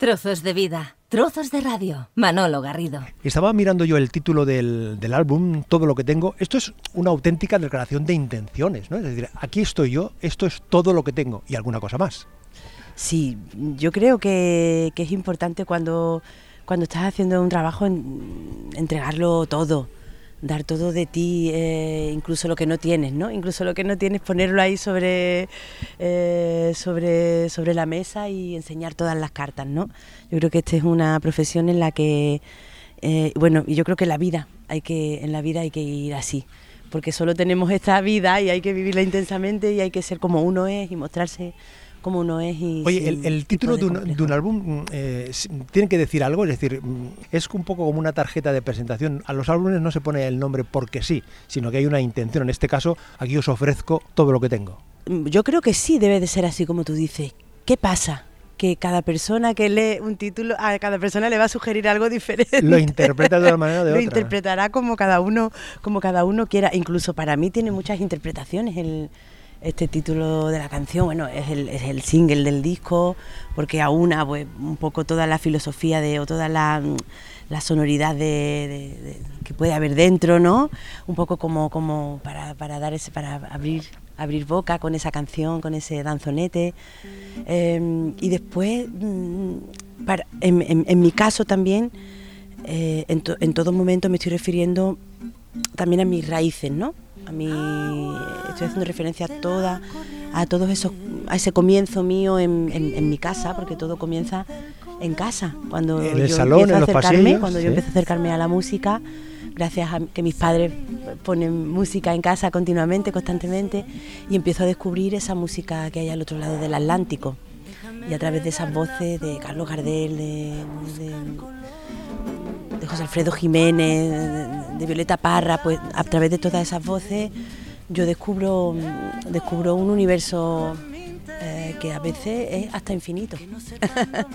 Trozos de vida, trozos de radio. Manolo Garrido. Estaba mirando yo el título del, del, álbum, Todo lo que tengo. Esto es una auténtica declaración de intenciones, ¿no? Es decir, aquí estoy yo, esto es todo lo que tengo y alguna cosa más. Sí, yo creo que, que es importante cuando, cuando estás haciendo un trabajo en, entregarlo todo dar todo de ti, eh, incluso lo que no tienes, ¿no? Incluso lo que no tienes, ponerlo ahí sobre, eh, sobre, sobre la mesa y enseñar todas las cartas, ¿no? Yo creo que esta es una profesión en la que, eh, bueno, yo creo que la vida, hay que, en la vida hay que ir así, porque solo tenemos esta vida y hay que vivirla intensamente y hay que ser como uno es y mostrarse como uno es. Y Oye, el, el título de un, de un, álbum eh, tiene que decir algo, es decir, mm, es un poco como una tarjeta de presentación. A los álbumes no se pone el nombre porque sí, sino que hay una intención. En este caso, aquí os ofrezco todo lo que tengo. Yo creo que sí debe de ser así como tú dices. ¿Qué pasa? que cada persona que lee un título, a cada persona le va a sugerir algo diferente. Lo interpreta de una manera o de Lo otra. interpretará como cada uno, como cada uno quiera. Incluso para mí tiene muchas interpretaciones el, este título de la canción, bueno, es el, single del disco, porque aúna pues, un poco toda la filosofía de, o toda la, la sonoridad de, que puede haber dentro, ¿no? Un poco como, como para, para dar ese, para abrir, abrir boca con esa canción, con ese danzonete. Eh, y después, para, en, en, en, mi caso también, eh, en, to, en todo momento me estoy refiriendo también a mis raíces, ¿no? A mí estoy haciendo referencia a toda a todos esos a ese comienzo mío en, en, en mi casa porque todo comienza en casa cuando en el yo salón, empiezo en a los acercarme pasillos, cuando sí. yo empiezo a acercarme a la música gracias a que mis padres ponen música en casa continuamente constantemente y empiezo a descubrir esa música que hay al otro lado del Atlántico y a través de esas voces de Carlos Gardel de, de de José Alfredo Jiménez, de, Violeta Parra, pues a través de todas esas voces yo descubro, descubro un universo eh, que a veces es hasta infinito.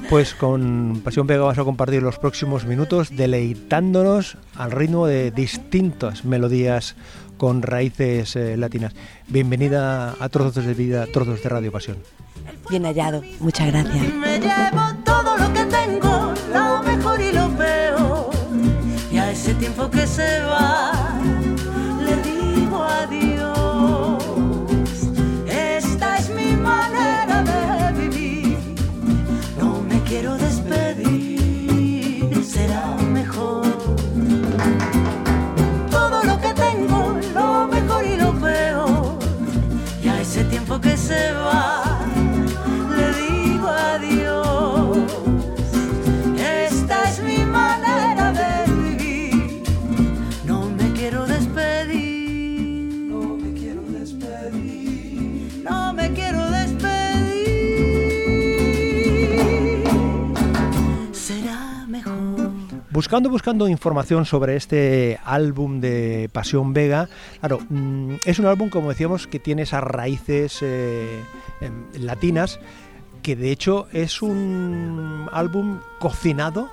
Pues con Pasión Vega vas a compartir los próximos minutos deleitándonos al ritmo de distintas melodías con raíces eh, latinas. Bienvenida a Trozos de Vida, Trozos de Radio Pasión. Bien hallado, muchas gracias. Tiempo que se va, Buscando, buscando información sobre este álbum de Pasión Vega, claro, mm, es un álbum, como decíamos, que tiene esas raíces eh, eh, latinas, que de hecho es un álbum cocinado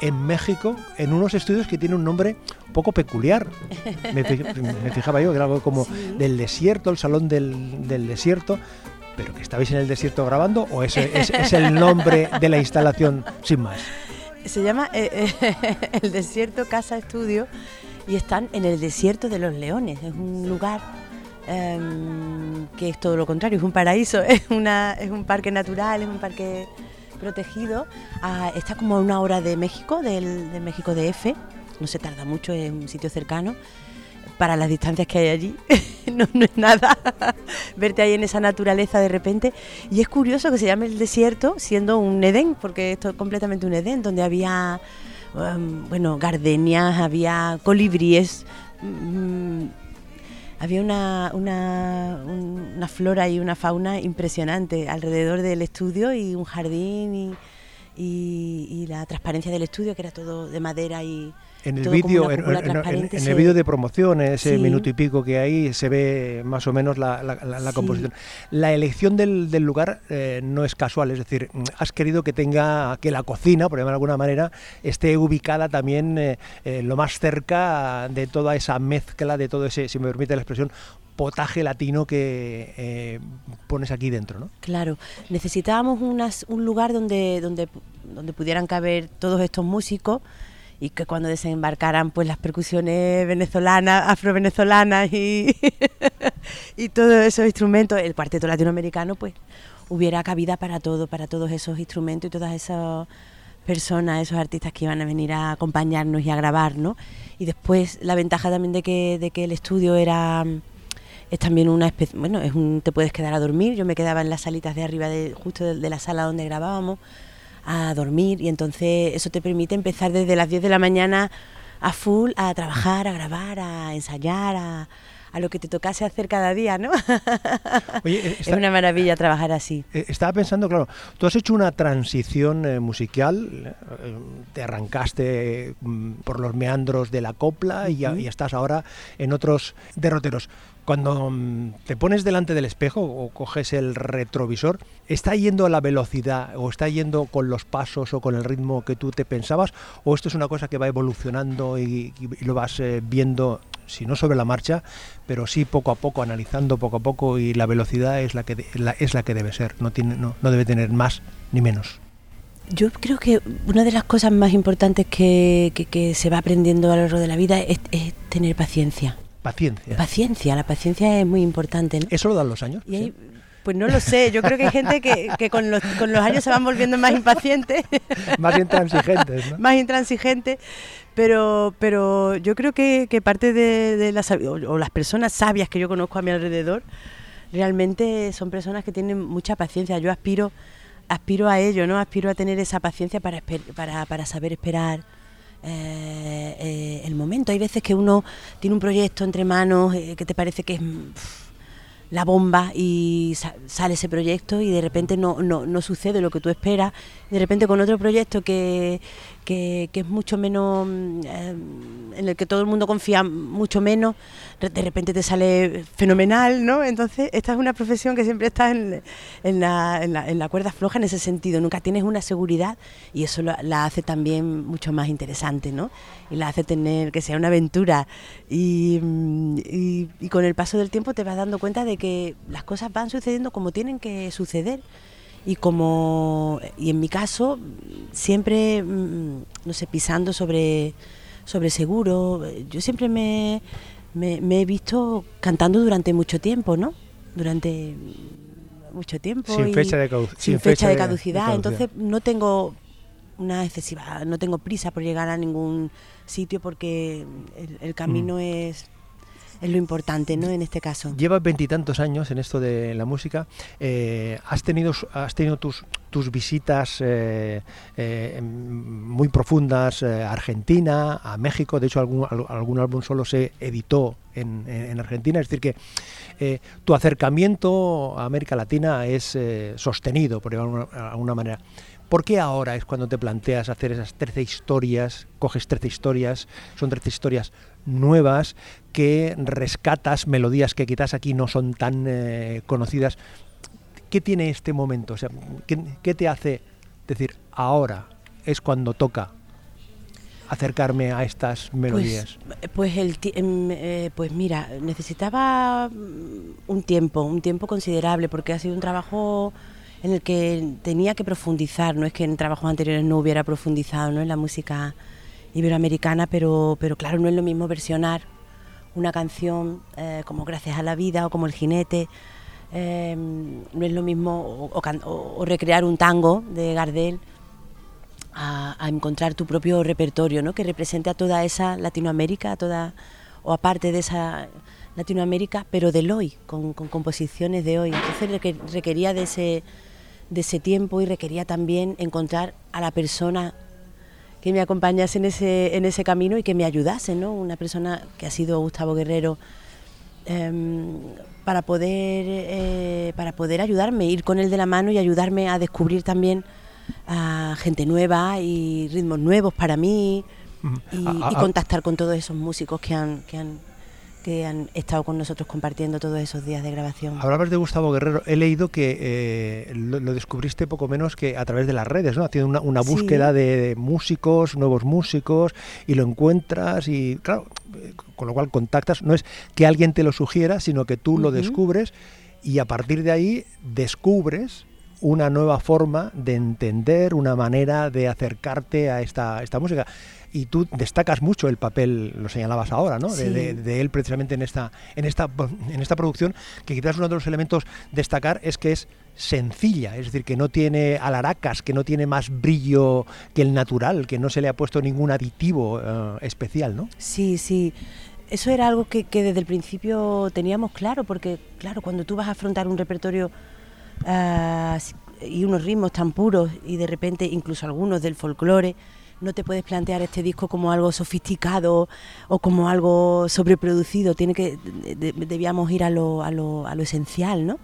en México en unos estudios que tienen un nombre un poco peculiar. Me, me fijaba yo que era algo como Sí. del desierto, el salón del, del desierto. ¿Pero que estabais en el desierto grabando o es, es- es el nombre de la instalación sin más? Se llama eh, eh, El Desierto Casa Estudio y están en el Desierto de los Leones. Es un lugar em, que es todo lo contrario, es un paraíso, es, una, es un parque natural, es un parque protegido. Ah, está como a una hora de México, del, de México de F, no se tarda mucho, es un sitio cercano. Para las distancias que hay allí, no, es nada verte ahí en esa naturaleza de repente. Y es curioso que se llame el desierto siendo un Edén, porque esto es completamente un Edén, donde había, um, bueno, gardenias, había colibríes, mm, había una, una, un- una flora y una fauna impresionante alrededor del estudio y un jardín y la transparencia del estudio, que era todo de madera y En el vídeo, en, en- en- el vídeo de promoción, en ese Sí. minuto y pico que hay, se ve más o menos la, la- la- la Sí. composición. La elección del, del lugar eh, no es casual, es decir, mm, has querido que tenga, que la cocina, por llamar de alguna manera, esté ubicada también eh, eh, lo más cerca de toda esa mezcla, de todo ese, si me permite la expresión, potaje latino que eh, pones aquí dentro, ¿no? Claro, necesitábamos unas, un lugar donde, donde, donde pudieran caber todos estos músicos y que cuando desembarcaran pues las percusiones venezolanas, afro-venezolanas y, y todos esos instrumentos, el cuarteto latinoamericano pues hubiera cabida para todo, para todos esos instrumentos y todas esas personas, esos artistas que iban a venir a acompañarnos y a grabar, ¿no? Y después la ventaja también de que, de que el estudio era es también una especie, bueno, es un, te puedes quedar a dormir, yo me quedaba en las salitas de arriba de, justo de, de la sala donde grabábamos a dormir y entonces eso te permite empezar desde las 10 de la mañana a full, a trabajar, a grabar, a ensayar, a, a lo que te tocase hacer cada día, ¿no? Oye, eh, es una maravilla trabajar así. Eh, Estaba pensando, claro, tú has hecho una transición eh, musical, eh, te arrancaste mm, por los meandros de la copla y, ya- y estás ahora en otros derroteros. Cuando mm, te pones delante del espejo o coges el retrovisor, ¿está yendo a la velocidad o está yendo con los pasos o con el ritmo que tú te pensabas? ¿O esto es una cosa que va evolucionando y, lo vas eh, viendo, si no sobre la marcha, pero sí poco a poco, analizando poco a poco y la velocidad es la que, es la que debe ser, no, tiene, no, no debe tener más ni menos. Yo creo que una de las cosas más importantes que, se va aprendiendo a lo largo de la vida es tener paciencia. Paciencia. Paciencia, la paciencia es muy importante. ¿no? ¿Eso lo dan los años? Y hay- pues no lo sé, yo creo que hay gente que, que con, los, con los años se van volviendo más impacientes, Más intransigentes, ¿no? más intransigentes, pero, pero yo creo que, que parte de, de las, o, o las personas sabias que yo conozco a mi alrededor realmente son personas que tienen mucha paciencia. Yo aspiro, aspiro a ello, ¿no? Aspiro a tener esa paciencia para, esper- para, para saber esperar. Eh, eh, el momento. Hay veces que uno tiene un proyecto entre manos eh, que te parece que es la bomba y sa- sale ese proyecto y de repente no, no, no sucede lo que tú esperas. De repente con otro proyecto que, que, que es mucho menos, mm, eh, en el que todo el mundo confía mucho menos, de repente te sale fenomenal, ¿no? Entonces esta es una profesión que siempre está en, en, la, en, la, en la cuerda floja en ese sentido. Nunca tienes una seguridad y eso la, la hace también mucho más interesante, ¿no? Y la hace tener que sea una aventura. Y, mm, y, y con el paso del tiempo te vas dando cuenta de que las cosas van sucediendo como tienen que suceder. Y como, y en mi caso, siempre, mm, no sé, pisando sobre, sobre seguro. Yo siempre me, me, me he visto cantando durante mucho tiempo, ¿no? Durante mucho tiempo. Sin y fecha de sin sin fecha fecha de caducidad. Entonces no tengo una excesiva, no tengo prisa por llegar a ningún sitio porque el, el camino es, es lo importante, ¿no? En este caso. Llevas veintitantos años en esto de la música. eh, has tenido, has tenido tus, tus visitas eh, eh, muy profundas eh, a Argentina, a México. De hecho, algún, al- algún álbum solo se editó en, en- en Argentina. Es decir, que eh, tu acercamiento a América Latina es eh, sostenido, por llamarlo de alguna manera. ¿Por qué ahora es cuando te planteas hacer esas 13 historias, coges 13 historias, son 13 historias nuevas que rescatas melodías que quizás aquí no son tan eh, conocidas? ¿Qué tiene este momento? O sea, ¿qué, qué te hace decir ahora es cuando toca acercarme a estas melodías? Pues, pues, el, em, eh, pues mira, necesitaba mm, un tiempo, un tiempo considerable, porque ha sido un trabajo en el que tenía que profundizar. No es que en trabajos anteriores no hubiera profundizado ¿no? en la música iberoamericana, pero, pero claro, no es lo mismo versionar una canción eh, como Gracias a la Vida o como El Jinete. eh, no es lo mismo o, recrear un tango de Gardel a, encontrar tu propio repertorio, ¿no? Que represente a toda esa Latinoamérica, a toda o aparte de esa Latinoamérica, pero del hoy, con, con composiciones de hoy. Entonces reque- requería de ese de ese tiempo y requería también encontrar a la persona que me acompañase en ese en ese camino y que me ayudase, ¿no? Una persona que ha sido Gustavo Guerrero em, para poder eh, para poder ayudarme, ir con él de la mano y ayudarme a descubrir también a gente nueva y ritmos nuevos para mí y, y contactar con todos esos músicos que han que han que han estado con nosotros compartiendo todos esos días de grabación. Hablabas de Gustavo Guerrero. He leído que eh, lo, lo descubriste poco menos que a través de las redes, ¿no? Haciendo una, una Sí. búsqueda de, de músicos, nuevos músicos, y lo encuentras y, claro, eh, con lo cual contactas. No es que alguien te lo sugiera, sino que tú lo descubres y a partir de ahí descubres una nueva forma de entender, una manera de acercarte a esta, esta música. Y tú destacas mucho el papel, lo señalabas ahora, ¿no? De, Sí. de- de él precisamente en esta, en esta, en esta producción, que quizás uno de los elementos destacar es que es sencilla, es decir, que no tiene alaracas, que no tiene más brillo que el natural, que no se le ha puesto ningún aditivo eh, especial, ¿no? Sí, sí. Eso era algo que, que desde el principio teníamos claro, porque claro, cuando tú vas a afrontar un repertorio ah, y unos ritmos tan puros y de repente incluso algunos del folclore, no te puedes plantear este disco como algo sofisticado o como algo sobreproducido, tiene que de- de- debíamos ir a lo, a lo, a lo esencial, ¿no?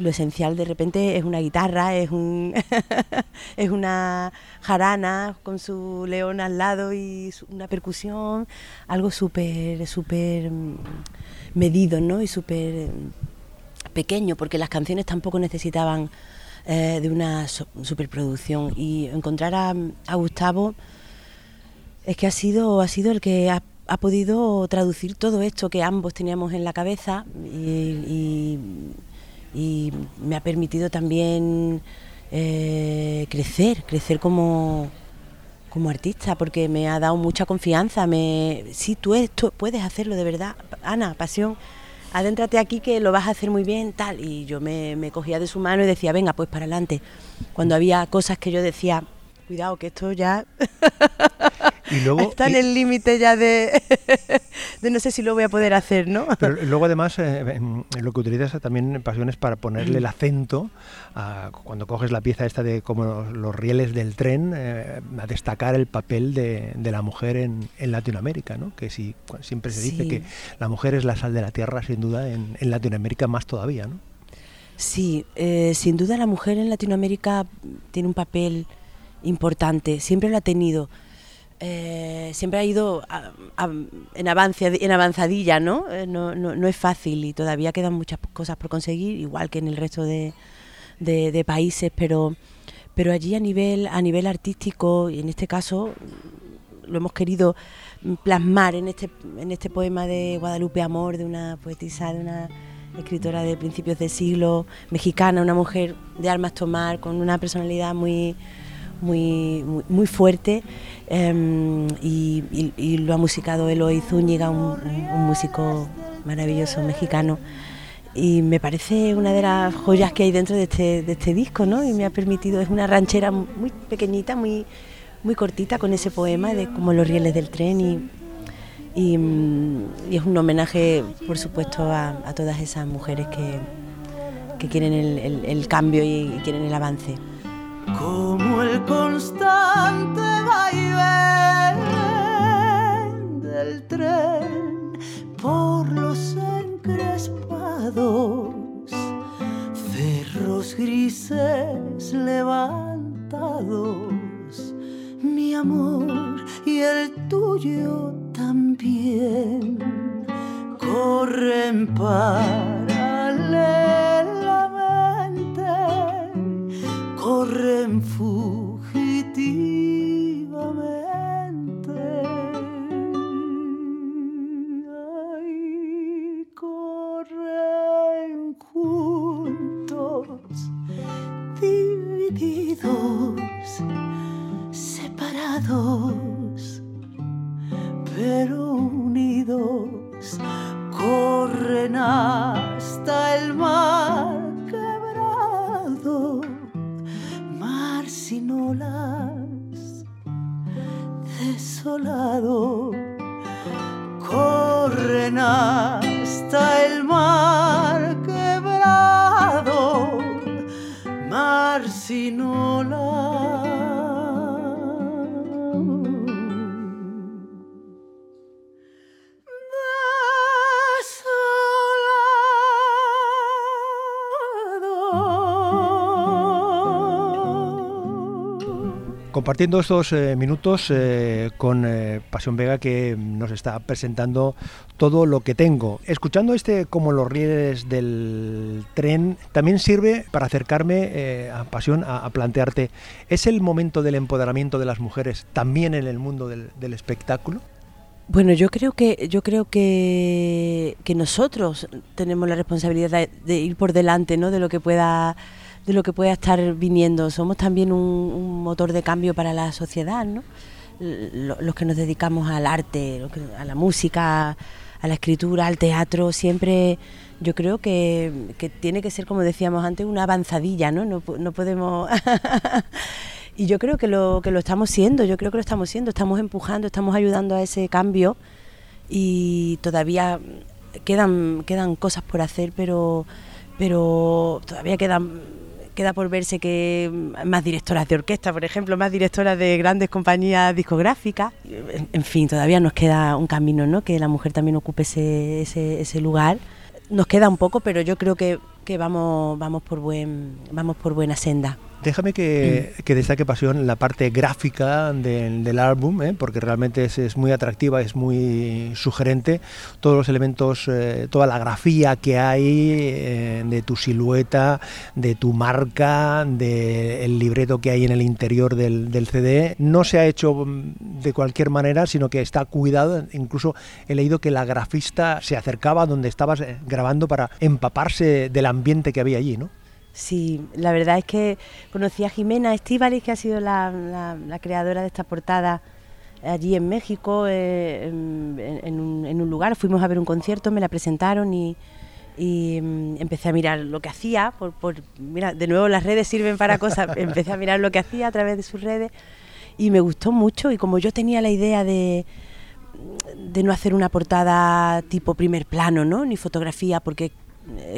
Lo esencial de repente es una guitarra, es un es una jarana con su león al lado y una percusión, algo súper súper mm, medido, ¿no? Y súper mm, pequeño, porque las canciones tampoco necesitaban eh, de una superproducción. Y encontrar a, Gustavo es que ha sido, ha sido el que ha, ha podido traducir todo esto que ambos teníamos en la cabeza y me ha permitido también eh, crecer, crecer como, como artista, porque me ha dado mucha confianza. Me, sí, tú esto puedes hacerlo de verdad, Ana, pasión. Adéntrate aquí que lo vas a hacer muy bien, tal. Y yo me, cogía de su mano y decía, venga, pues para adelante. Cuando había cosas que yo decía, cuidado, que esto ya Y luego, está en el límite ya de, de no sé si lo voy a poder hacer, ¿no? Pero luego además eh, em, lo que utilizas también en pasiones para ponerle el acento a, cuando coges la pieza esta de como los, los rieles del tren eh, a destacar el papel de, de la mujer en, en Latinoamérica, ¿no? Que cu- siempre se dice Sí. que la mujer es la sal de la tierra, sin duda, en, en Latinoamérica más todavía, ¿no? Sí, eh, sin duda la mujer en Latinoamérica tiene un papel importante, siempre lo ha tenido. Eh, siempre ha ido a- en, avance, en avanzadilla, ¿no? Eh, no, no- no es fácil y todavía quedan muchas cosas por conseguir, igual que en el resto de, de- países, pero, pero allí a nivel, a nivel artístico, y en este caso lo hemos querido plasmar en este, en este poema de Guadalupe Amor, de una poetisa, de una escritora de principios de siglo, mexicana, una mujer de almas tomar, con una personalidad muy, muy, muy, fuerte, em, y, lo ha musicado Eloy Zúñiga, un, músico maravilloso mexicano. Y me parece una de las joyas que hay dentro de este, de este disco, ¿no? Y me ha permitido, es una ranchera muy pequeñita, muy, muy cortita con ese poema de como los rieles del tren y, y, es un homenaje, por supuesto, a, todas esas mujeres que, que quieren el, cambio y quieren el avance. Como el constante vaivén del tren por los encrespados cerros grises levantados, mi amor y el tuyo también corren paralelamente compartiendo estos eh, minutos eh, con eh, Pasión Vega que nos está presentando todo lo que tengo. Escuchando este como los rieles del tren también sirve para acercarme a Pasión a, plantearte, ¿es el momento del empoderamiento de las mujeres también en el mundo del, espectáculo? Bueno, yo creo que yo creo que, que nosotros tenemos la responsabilidad de, de ir por delante, ¿no? De lo que pueda de lo que pueda estar viniendo. Somos también un, motor de cambio para la sociedad, ¿no? Los que nos dedicamos al arte, a la música, a la escritura, al teatro, siempre yo creo que, tiene que ser, como decíamos antes, una avanzadilla, ¿no? No, no podemos... y yo creo que lo, que lo estamos siendo, yo creo que lo estamos siendo, estamos empujando, estamos ayudando a ese cambio y todavía quedan, quedan cosas por hacer, pero, pero todavía quedan queda por verse que más directoras de orquesta, por ejemplo, más directoras de grandes compañías discográficas. En, fin, todavía nos queda un camino, ¿no? Que la mujer también ocupe ese, ese, ese lugar. Nos queda un poco, pero yo creo que, que vamos, vamos, por buen, vamos por buena senda. Déjame que, que, destaque pasión la parte gráfica del, álbum, ¿eh? porque realmente es, muy atractiva, es muy sugerente. Todos los elementos, eh, toda la grafía que hay eh, de tu silueta, de tu marca, del libreto que hay en el interior del, del, CD, no se ha hecho mm, de cualquier manera, sino que está cuidado. Incluso he leído que la grafista se acercaba a donde estabas grabando para empaparse del ambiente que había allí, ¿no? Sí, la verdad es que conocí a Jimena Estíbaliz, que ha sido la, creadora de esta portada allí en México, eh, en, un, lugar. Fuimos a ver un concierto, me la presentaron y, mm, empecé a mirar lo que hacía. Por, mira, de nuevo las redes sirven para cosas. empecé a mirar lo que hacía a través de sus redes y me gustó mucho. Y como yo tenía la idea de, de no hacer una portada tipo primer plano, ¿no? ni fotografía, porque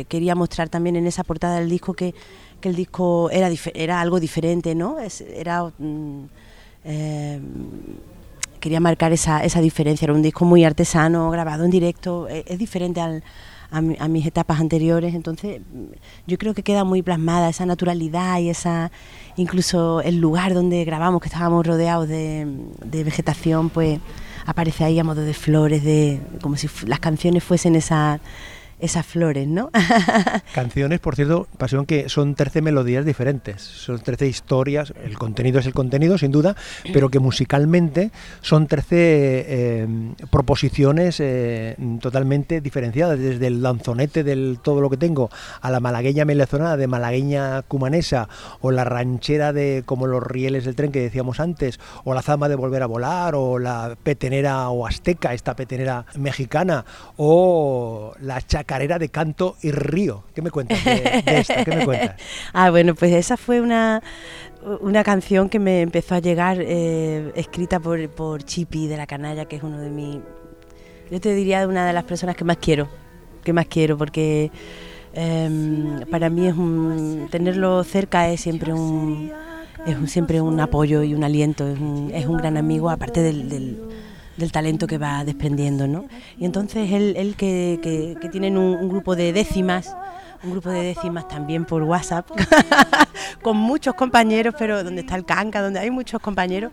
quería mostrar también en esa portada del disco que, el disco era, era algo diferente, ¿no? era, mm, eh, quería marcar esa, esa diferencia, era un disco muy artesano, grabado en directo, e, es, diferente a, mis etapas anteriores, entonces yo creo que queda muy plasmada esa naturalidad y esa incluso el lugar donde grabamos, que estábamos rodeados de, de vegetación, pues aparece ahí a modo de flores, de como si las canciones fuesen esa esas flores, ¿no? Canciones, por cierto, Pasión, que son 13 melodías diferentes, son 13 historias, el contenido es el contenido, sin duda, pero que musicalmente son 13 eh, proposiciones eh, totalmente diferenciadas, desde el lanzonete del todo lo que tengo a la malagueña melezonada de malagueña cumanesa, o la ranchera de como los rieles del tren que decíamos antes, o la zama de volver a volar, o la petenera o azteca, esta petenera mexicana, o la chaca carrera de canto y río. ¿Qué me cuentas de, esto? ¿Qué me cuentas? ah, bueno, pues esa fue una, una canción que me empezó a llegar, eh, escrita por, por Chipi de la Canalla, que es uno de mis... Yo te diría una de las personas que más quiero, que más quiero, porque em, para mí es un, tenerlo cerca es siempre un, es siempre un apoyo y un aliento, es un, es un gran amigo, aparte del talento que va desprendiendo, ¿no? Y entonces él, él que, que, tienen un, grupo de décimas, un grupo de décimas también por WhatsApp, con muchos compañeros, pero donde está el Canca, donde hay muchos compañeros,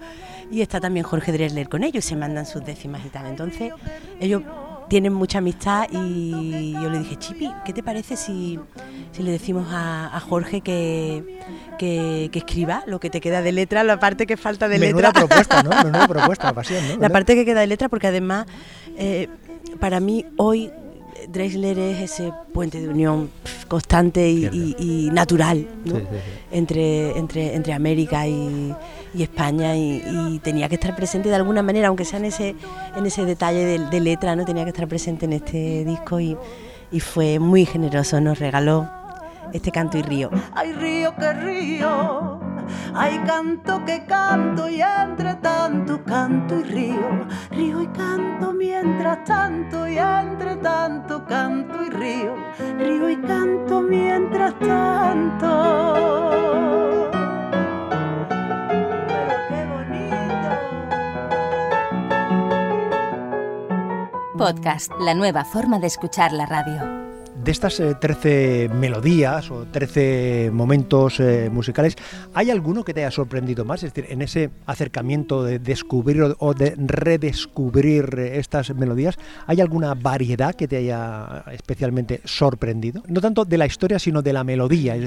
y está también Jorge Dresler con ellos, se mandan sus décimas y tal. Entonces ellos tienen mucha amistad y yo le dije, Chipi, ¿qué te parece si, le decimos a, Jorge que, que, escriba lo que te queda de letra, la parte que falta de Menuda letra? propuesta, ¿no? Menuda propuesta, pasión, ¿no? La parte que queda de letra, porque además, eh, para mí hoy Drexler es ese puente de unión constante y, natural Entre, entre, entre América y, España y, tenía que estar presente de alguna manera, aunque sea en ese, en ese detalle de, letra, ¿no? tenía que estar presente en este disco y, y fue muy generoso, nos regaló este canto y río. Hay río que río hay canto que canto y entre tanto canto y río, río y canto mientras tanto y entre tanto canto y río, río y canto mientras tanto. Podcast, la nueva forma de escuchar la radio. De estas 13 eh, melodías o 13 momentos eh, musicales, ¿hay alguno que te haya sorprendido más? Es decir, en ese acercamiento de descubrir o de redescubrir eh, estas melodías, ¿hay alguna variedad que te haya especialmente sorprendido? No tanto de la historia, sino de la melodía.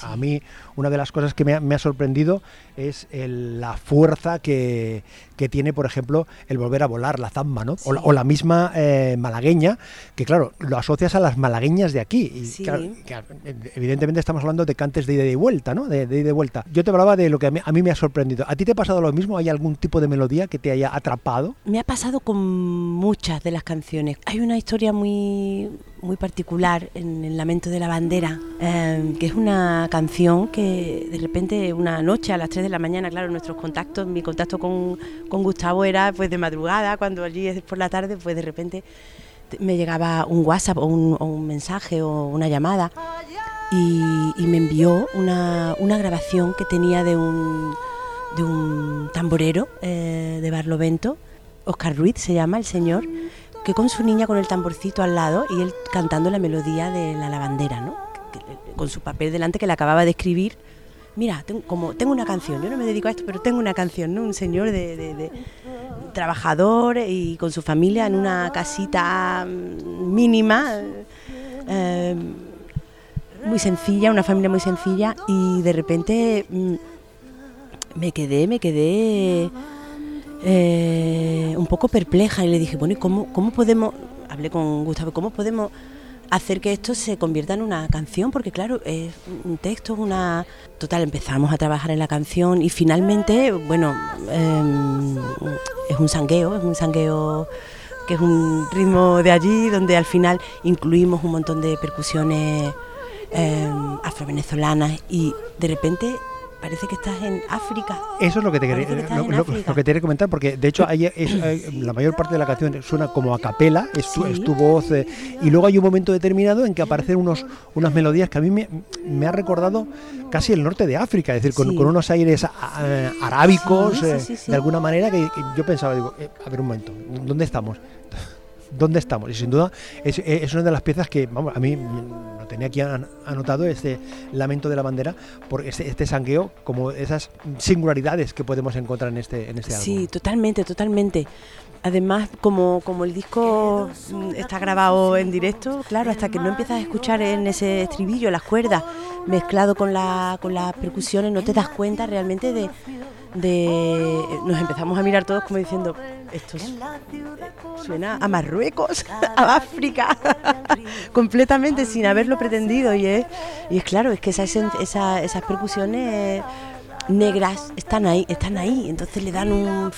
a mí, una de las cosas que me ha, sorprendido es la fuerza que, que tiene, por ejemplo, el volver a volar, la zamba, ¿no? O, la, misma eh, malagueña, que claro, lo asocias a las malagueñas de aquí. Y evidentemente estamos hablando de cantes de ida y vuelta, ¿no? De, ida y vuelta. Yo te hablaba de lo que a mí, me ha sorprendido. ¿A ti te ha pasado lo mismo? ¿Hay algún tipo de melodía que te haya atrapado? Me ha pasado con muchas de las canciones. Hay una historia muy, muy particular en El Lamento de la Bandera, eh, que es una canción que de repente una noche a las 3 de la mañana, claro, nuestros contactos, mi contacto con, con Gustavo era pues de madrugada, cuando allí es por la tarde, pues de repente me llegaba un WhatsApp o un, mensaje o una llamada y, me envió una, grabación que tenía de un, de un tamborero eh, de Barlovento, Oscar Ruiz se llama el señor, que con su niña con el tamborcito al lado y él cantando la melodía de la lavandera, ¿no? con su papel delante que le acababa de escribir mira, tengo, como tengo una canción, yo no me dedico a esto, pero tengo una canción, ¿no? Un señor de, trabajador y con su familia en una casita mm, mínima, eh, muy sencilla, una familia muy sencilla, y de repente mm, me quedé, me quedé eh, un poco perpleja y le dije, bueno, ¿y cómo, cómo podemos, hablé con Gustavo, cómo podemos hacer que esto se convierta en una canción, porque claro, es un texto, una... Total, empezamos a trabajar en la canción y finalmente, bueno, em, es un sangueo, es un sangueo que es un ritmo de allí, donde al final incluimos un montón de percusiones em, afrovenezolanas y de repente parece que estás en África. Eso es lo que te quería, lo, que te comentar, porque de hecho hay, la mayor parte de la canción suena como a capela, es tu, es tu voz, eh, y luego hay un momento determinado en que aparecen unos, unas melodías que a mí me, me ha recordado casi el norte de África, es decir, con, con unos aires arábicos, eh, de alguna manera, que, yo pensaba, digo, eh, a ver un momento, ¿dónde estamos? ¿Dónde estamos? Y sin duda es, es una de las piezas que, vamos, a mí tenía aquí anotado este lamento de la bandera por este, este sangueo, como esas singularidades que podemos encontrar en este, en este álbum. Sí, totalmente, totalmente. Además, como, como el disco está grabado en directo, claro, hasta que no empiezas a escuchar en ese estribillo las cuerdas mezclado con, la, con las percusiones, no te das cuenta realmente de, de nos empezamos a mirar todos como diciendo esto suena a Marruecos, a África, completamente sin haberlo pretendido y es, y es claro, es que esa, esa, esas percusiones negras están ahí, están ahí, entonces le dan un,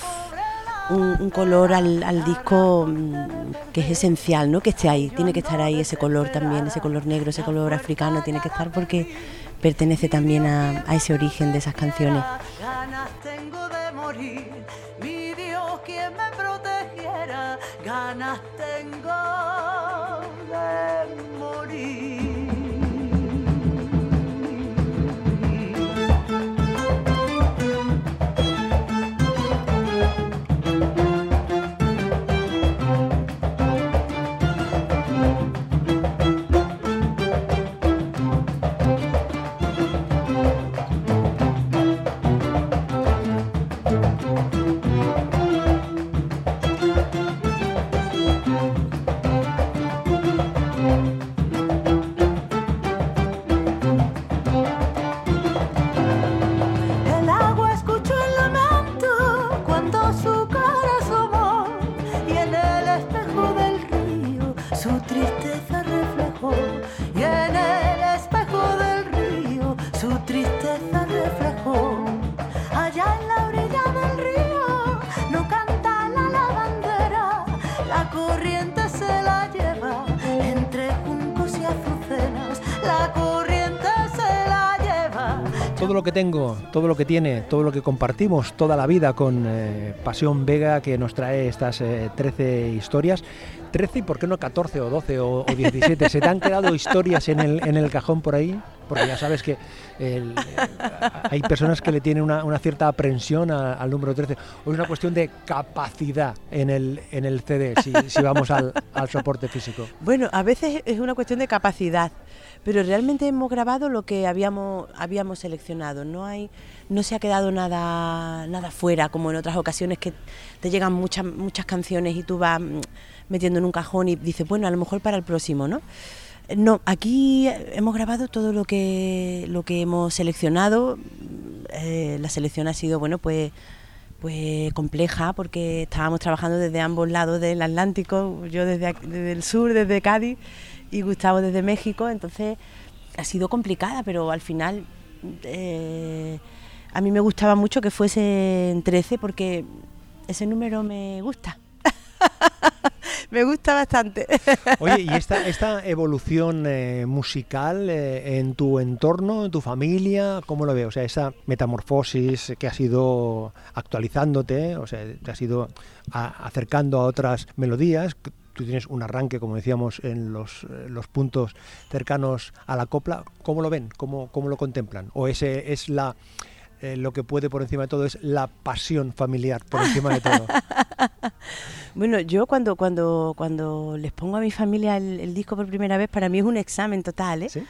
un, color al, disco mm, que es esencial, ¿no? Que esté ahí, tiene que estar ahí ese color también, ese color negro, ese color africano, tiene que estar porque pertenece también a, a ese origen de esas canciones. Ganas tengo de morir, mi Dios quien me protegiera, ganas tengo de morir. so triste. Todo lo que tengo, todo lo que tiene, todo lo que compartimos toda la vida con eh, Pasión Vega que nos trae estas 13 eh, historias. 13 y por qué no 14 o 12 o, 17. ¿Se te han quedado historias en el, en el cajón por ahí? porque ya sabes que eh, hay personas que le tienen una, una cierta aprensión al número 13. O es una cuestión de capacidad en el, en el CD, si, si vamos al, al soporte físico. Bueno, a veces es una cuestión de capacidad, pero realmente hemos grabado lo que habíamos habíamos seleccionado. No hay, no se ha quedado nada nada fuera, como en otras ocasiones que te llegan muchas muchas canciones y tú vas mm, metiendo en un cajón y dices, bueno, a lo mejor para el próximo, ¿no? Eh, No, aquí hemos grabado todo lo que lo que hemos seleccionado. Eh, la selección ha sido, bueno, pues pues compleja porque estábamos trabajando desde ambos lados del Atlántico, yo desde, desde el sur, desde Cádiz y Gustavo desde México, entonces ha sido complicada, pero al final eh, a mí me gustaba mucho que fuese en 13 porque ese número me gusta. me gusta bastante. Oye, ¿y esta, esta evolución eh, musical eh, en tu entorno, en tu familia, cómo lo veo? O sea, esa metamorfosis que has ido actualizándote, o sea, te has ido acercando a otras melodías. Tú tienes un arranque, como decíamos, en los, eh, los puntos cercanos a la copla. ¿Cómo lo ven? ¿Cómo, cómo lo contemplan? ¿O ese es la eh, lo que puede por encima de todo es la pasión familiar por encima de todo? Bueno, yo cuando, cuando, cuando les pongo a mi familia el, el disco por primera vez, para mí es un examen total, ¿eh? ¿Sí?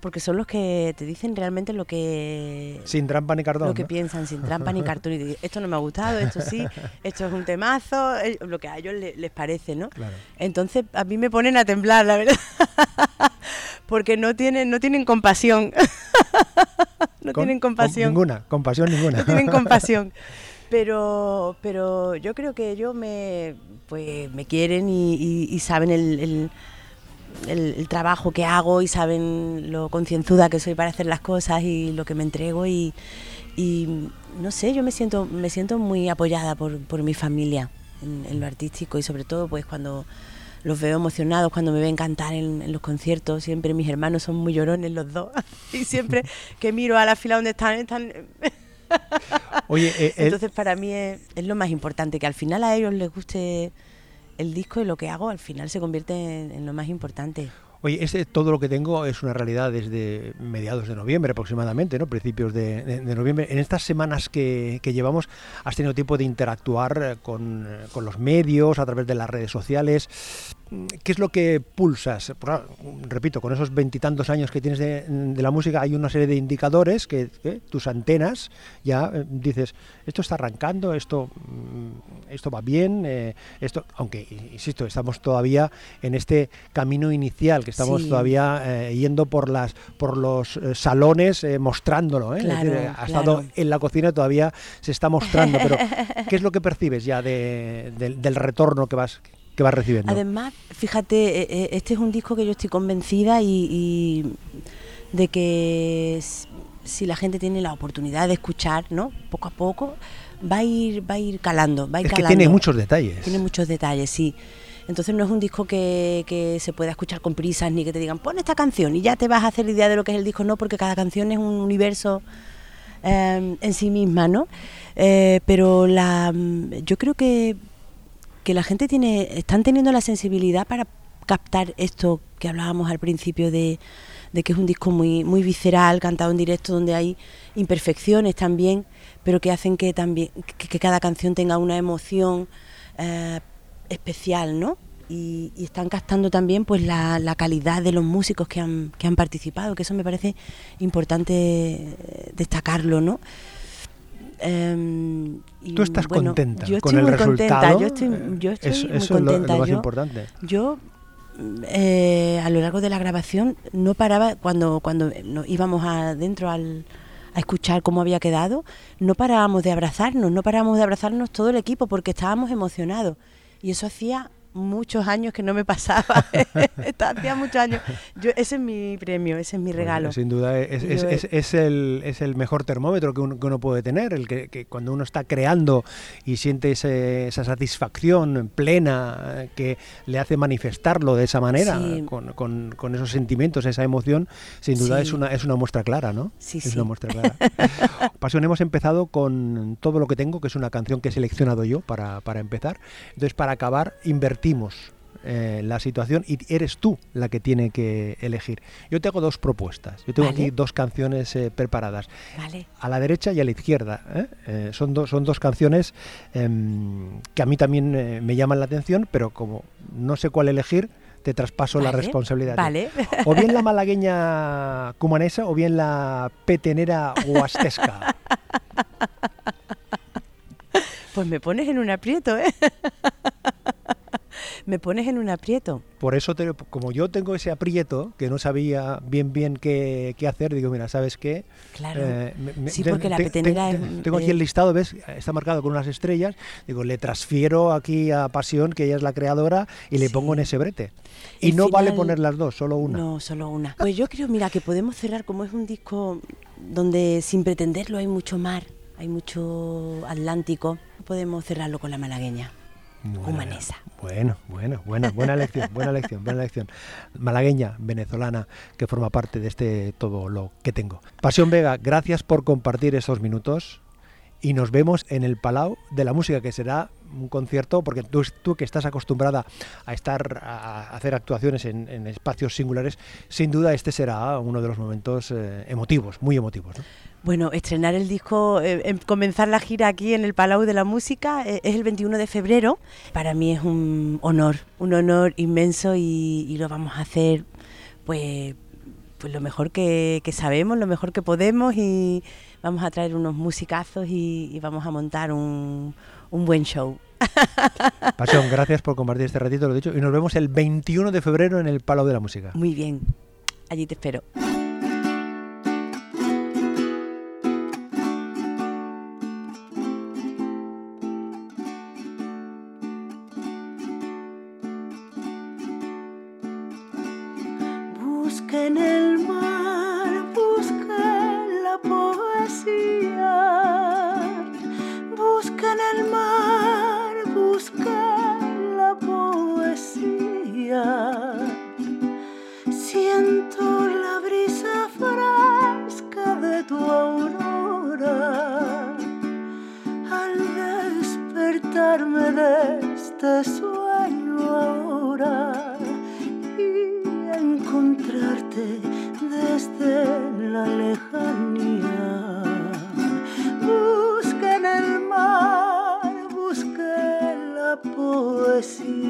Porque son los que te dicen realmente lo que Sin trampa ni cardón. lo que ¿no? piensan, sin trampa ni cartón. Y te dicen, esto no me ha gustado, esto sí, esto es un temazo, eh, lo que a ellos le- les parece, ¿no? Claro. Entonces a mí me ponen a temblar, la verdad. Porque no tienen, no tienen compasión. no Con- tienen con compasión ninguna, compasión ninguna. no tienen compasión. Pero, pero yo creo que ellos me, pues, me quieren y, y- y saben el, el- el- el trabajo que hago y saben lo concienzuda que soy para hacer las cosas y lo que me entrego y, y no sé, yo me siento, me siento muy apoyada por, por mi familia en, en lo artístico y sobre todo pues cuando los veo emocionados, cuando me ven cantar en, en los conciertos, siempre mis hermanos son muy llorones los dos. Y siempre que miro a la fila donde están, están Oye, eh, el- entonces para mí es, es lo más importante, que al final a ellos les guste el disco y lo que hago, al final se convierte en, lo más importante. Oye, todo lo que tengo es una realidad desde mediados de noviembre aproximadamente, ¿no? Principios de, de- noviembre. En estas semanas que, que llevamos, has tenido tiempo de interactuar con, eh, con los medios, a través de las redes sociales. ¿Qué es lo que pulsas? Pues repito, con esos veintitantos años que tienes de, de la música, hay una serie de indicadores que, que tus antenas ya eh, dices, esto está arrancando, esto, mm, esto va bien, eh, esto, aunque, insisto, estamos todavía en este camino inicial, que estamos Sí. todavía eh, yendo por las por los eh, salones mostrándolo. ¿eh? Es Claro, decir, ha claro. estado en la cocina y todavía se está mostrando, pero ¿qué es lo que percibes ya de- del- del retorno que vas que vas recibiendo? Además, fíjate, eh, eh, este es un disco que yo estoy convencida y, y de que si la gente tiene la oportunidad de escuchar, ¿no? Poco a poco, va a ir, va a ir calando, va a ir es que calando. tiene muchos detalles. Tiene muchos detalles, sí. Entonces no es un disco que, que se pueda escuchar con prisas ni que te digan pon esta canción y ya te vas a hacer idea de lo que es el disco, no, porque cada canción es un universo eh, en sí misma, ¿no? Eh, pero la, yo creo que, que la gente tiene, están teniendo la sensibilidad para captar esto que hablábamos al principio de, de que es un disco muy, muy visceral, cantado en directo, donde hay imperfecciones también, pero que hacen que también que, cada canción tenga una emoción eh, especial, ¿no? Y, y están captando también pues la, la calidad de los músicos que han, que han participado, que eso me parece importante eh, destacarlo, ¿no? Em, y, Tú estás bueno, contenta yo con estoy el muy resultado. Contenta, yo estoy, eh, yo estoy eso, muy eso es lo- contenta. lo, más yo, importante. yo eh, a lo largo de la grabación no paraba cuando cuando nos íbamos adentro al a escuchar cómo había quedado, no parábamos de abrazarnos, no parábamos de abrazarnos todo el equipo porque estábamos emocionados y eso hacía muchos años que no me pasaba. Hacía muchos años. Yo, ese es mi premio, ese es mi regalo. sin duda es, es- Yo- es- es el, es el mejor termómetro que uno, que uno puede tener, el que, que cuando uno está creando y siente ese- esa satisfacción plena eh, que le hace manifestarlo de esa manera, Sí. con, con- con esos sentimientos, esa emoción, sin duda Sí. es, una, es una muestra clara, ¿no? Sí, es sí. una muestra clara. Pasión, hemos empezado con Todo lo que tengo, que es una canción que he seleccionado yo para, para empezar. Entonces, para acabar, eh, la situación y eres tú la que tiene que elegir. Yo te hago dos propuestas. Yo tengo Vale. aquí dos canciones eh, preparadas. Vale. A la derecha y a la izquierda. ¿eh? Eh, son, dos son dos canciones em, que a mí también eh, me llaman la atención, pero como no sé cuál elegir, te traspaso la Vale, responsabilidad. a ti. Vale. O bien la malagueña cumanesa o bien la petenera huastesca. Pues me pones en un aprieto, ¿eh? me pones en un aprieto. Por eso, te- como yo tengo ese aprieto, que no sabía bien bien qué, qué hacer, digo, mira, ¿sabes qué? Claro. Eh, me- Sí, te- porque la te- petenera te- es- Tengo aquí eh, el listado, ¿ves? Está marcado con unas estrellas. Digo, le transfiero aquí a Pasión, que ella es la creadora, y le Sí. pongo en ese brete. Y El no vale poner las dos, solo una. No, solo una. Pues yo creo, mira, que podemos cerrar como es un disco donde sin pretenderlo hay mucho mar, hay mucho Atlántico. Podemos cerrarlo con la malagueña. Bueno, Humanesa. Bueno, bueno, buena, buena elección, buena elección, buena elección. Malagueña, venezolana, que forma parte de este todo lo que tengo. Pasión Vega, gracias por compartir estos minutos y nos vemos en el Palau de la Música, que será un concierto, porque tú, que estás acostumbrada a estar a hacer actuaciones en, espacios singulares, sin duda este será uno de los momentos eh, emotivos, muy emotivos. ¿no? Bueno, estrenar el disco, eh, em- comenzar la gira aquí en el Palau de la Música eh, es el 21 de febrero. Para mí es un honor, un honor inmenso y, y lo vamos a hacer pues, pues lo mejor que, que sabemos, lo mejor que podemos y vamos a traer unos musicazos y, y vamos a montar un, un buen show. Pasión, gracias por compartir este ratito, lo dicho, y nos vemos el 21 de febrero en el Palau de la Música. Muy bien, allí te espero. see.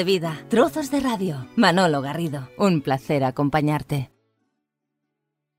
De vida, trozos de radio. Manolo Garrido, un placer acompañarte.